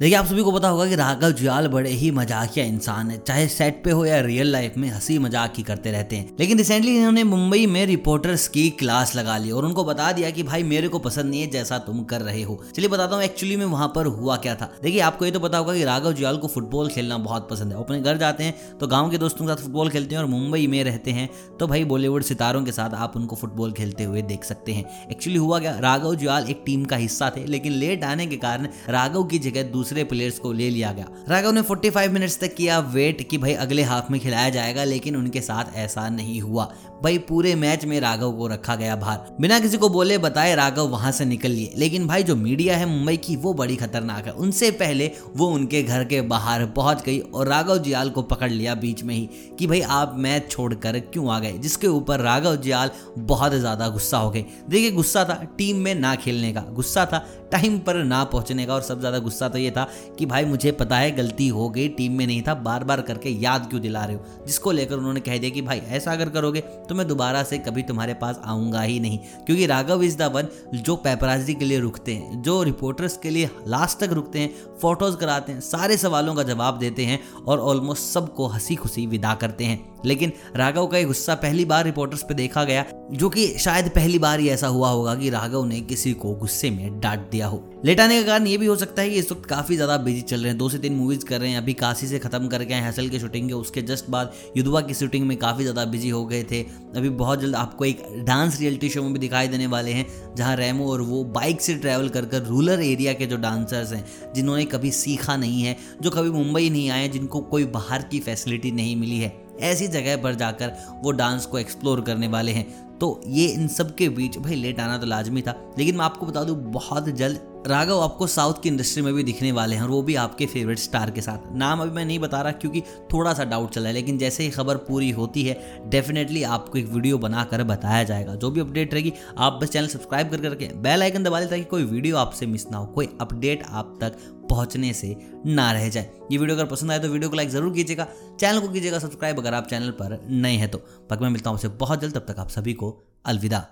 देखिए, आप सभी को पता होगा कि राघव जुयाल बड़े ही मजाकिया इंसान है। चाहे सेट पे हो या रियल लाइफ में, हँसी मज़ाक ही करते रहते हैं। लेकिन रिसेंटली इन्होंने मुंबई में रिपोर्टर्स की क्लास लगा ली और उनको बता दिया कि, भाई, मेरे को पसंद नहीं है जैसा तुम कर रहे हो। चलिए, बताता हूँ एक्चुअली में वहाँ पर हुआ क्या था। देखिए, आपको ये तो पता होगा कि राघव जुयाल को फुटबॉल खेलना बहुत पसंद है। अपने घर जाते हैं तो गाँव के दोस्तों के साथ फुटबॉल खेलते हैं और मुंबई में रहते हैं। तो भाई बॉलीवुड सितारों के साथ आप उनको फुटबॉल खेलते हुए देख सकते हैं। एक्चुअली हुआ क्या राघव जुयाल एक टीम का हिस्सा थे, लेकिन लेट आने के कारण राघव की जगह दूसरे प्लेयर्स को ले लिया गया। राघव ने 45 मिनट्स तक किया वेट कि भाई अगले हाफ़ में खिलाया जाएगा, लेकिन उनके साथ ऐसा नहीं हुआ। भाई पूरे मैच में राघव को रखा गया बाहर। बिना किसी को बोले बताए राघव वहाँ से निकल लिए। लेकिन भाई जो मीडिया है मुंबई की, वो बड़ी खतरनाक है। उनसे पहले वो उनके घर के बाहर पहुँच गई और राघव जियाल को पकड़ लिया बीच में ही कि भाई आप मैच छोड़कर क्यों आ गए? जिसके ऊपर राघव जियाल बहुत ज़्यादा गुस्सा हो गए। देखिए, गुस्सा था टीम में ना खेलने का। गुस्सा था टाइम पर ना पहुँचने का और सबसे ज़्यादा गुस्सा तो ये था कि भाई मुझे पता है गलती हो गई, टीम में नहीं था बार बार करके याद क्यों दिला रहे हो? जिसको लेकर उन्होंने कह दिया कि भाई ऐसा अगर करोगे तो मैं दोबारा से कभी तुम्हारे पास आऊँगा ही नहीं। क्योंकि राघव इज़ द वन जो पेपराजी के लिए रुकते हैं, जो रिपोर्टर्स के लिए लास्ट तक रुकते हैं फ़ोटोज़ कराते हैं, सारे सवालों का जवाब देते हैं और ऑलमोस्ट सबको हँसी खुशी विदा करते हैं। लेकिन राघव का ये गुस्सा पहली बार रिपोर्टर्स पे देखा गया, जो कि शायद पहली बार ही ऐसा हुआ होगा कि राघव ने किसी को गुस्से में डांट दिया हो। लेटाने का कारण ये भी हो सकता है कि इस वक्त काफ़ी ज़्यादा बिज़ी चल रहे हैं। दो से तीन मूवीज़ कर रहे हैं। अभी काशी से खत्म करके आए हसल की शूटिंग के। उसके जस्ट बाद युद्धवा की शूटिंग में काफ़ी ज़्यादा बिज़ी हो गए थे। अभी बहुत जल्द आपको एक डांस रियलिटी शो में भी दिखाई देने वाले हैं, जहाँ रेमो और वो बाइक से ट्रैवल कर कर रूरल एरिया के जो डांसर्स हैं, जिन्होंने कभी सीखा नहीं है, जो कभी मुंबई नहीं आए, जिनको कोई बाहर की फैसिलिटी नहीं मिली है, ऐसी जगह पर जाकर वो डांस को एक्सप्लोर करने वाले हैं। तो ये इन सब के बीच भाई लेट आना तो लाजमी था। लेकिन मैं आपको बता दूँ, बहुत जल्द, राघव आपको साउथ की इंडस्ट्री में भी दिखने वाले हैं और वो भी आपके फेवरेट स्टार के साथ। नाम अभी मैं नहीं बता रहा क्योंकि थोड़ा सा डाउट चला है, लेकिन जैसे ही खबर पूरी होती है डेफिनेटली आपको एक वीडियो बनाकर बताया जाएगा। जो भी अपडेट रहेगी, आप बस चैनल सब्सक्राइब कर करके बेल आइकन दबा लें ताकि कोई वीडियो आपसे मिस ना हो, कोई अपडेट आप तक पहुँचने से ना रह जाए। ये वीडियो अगर पसंद आए तो वीडियो को लाइक ज़रूर कीजिएगा। चैनल को कीजिएगा सब्सक्राइब अगर आप चैनल पर नए हैं तो। बाकी मैं मिलता हूँ आपसे बहुत जल्द, तब तक आप सभी को अलविदा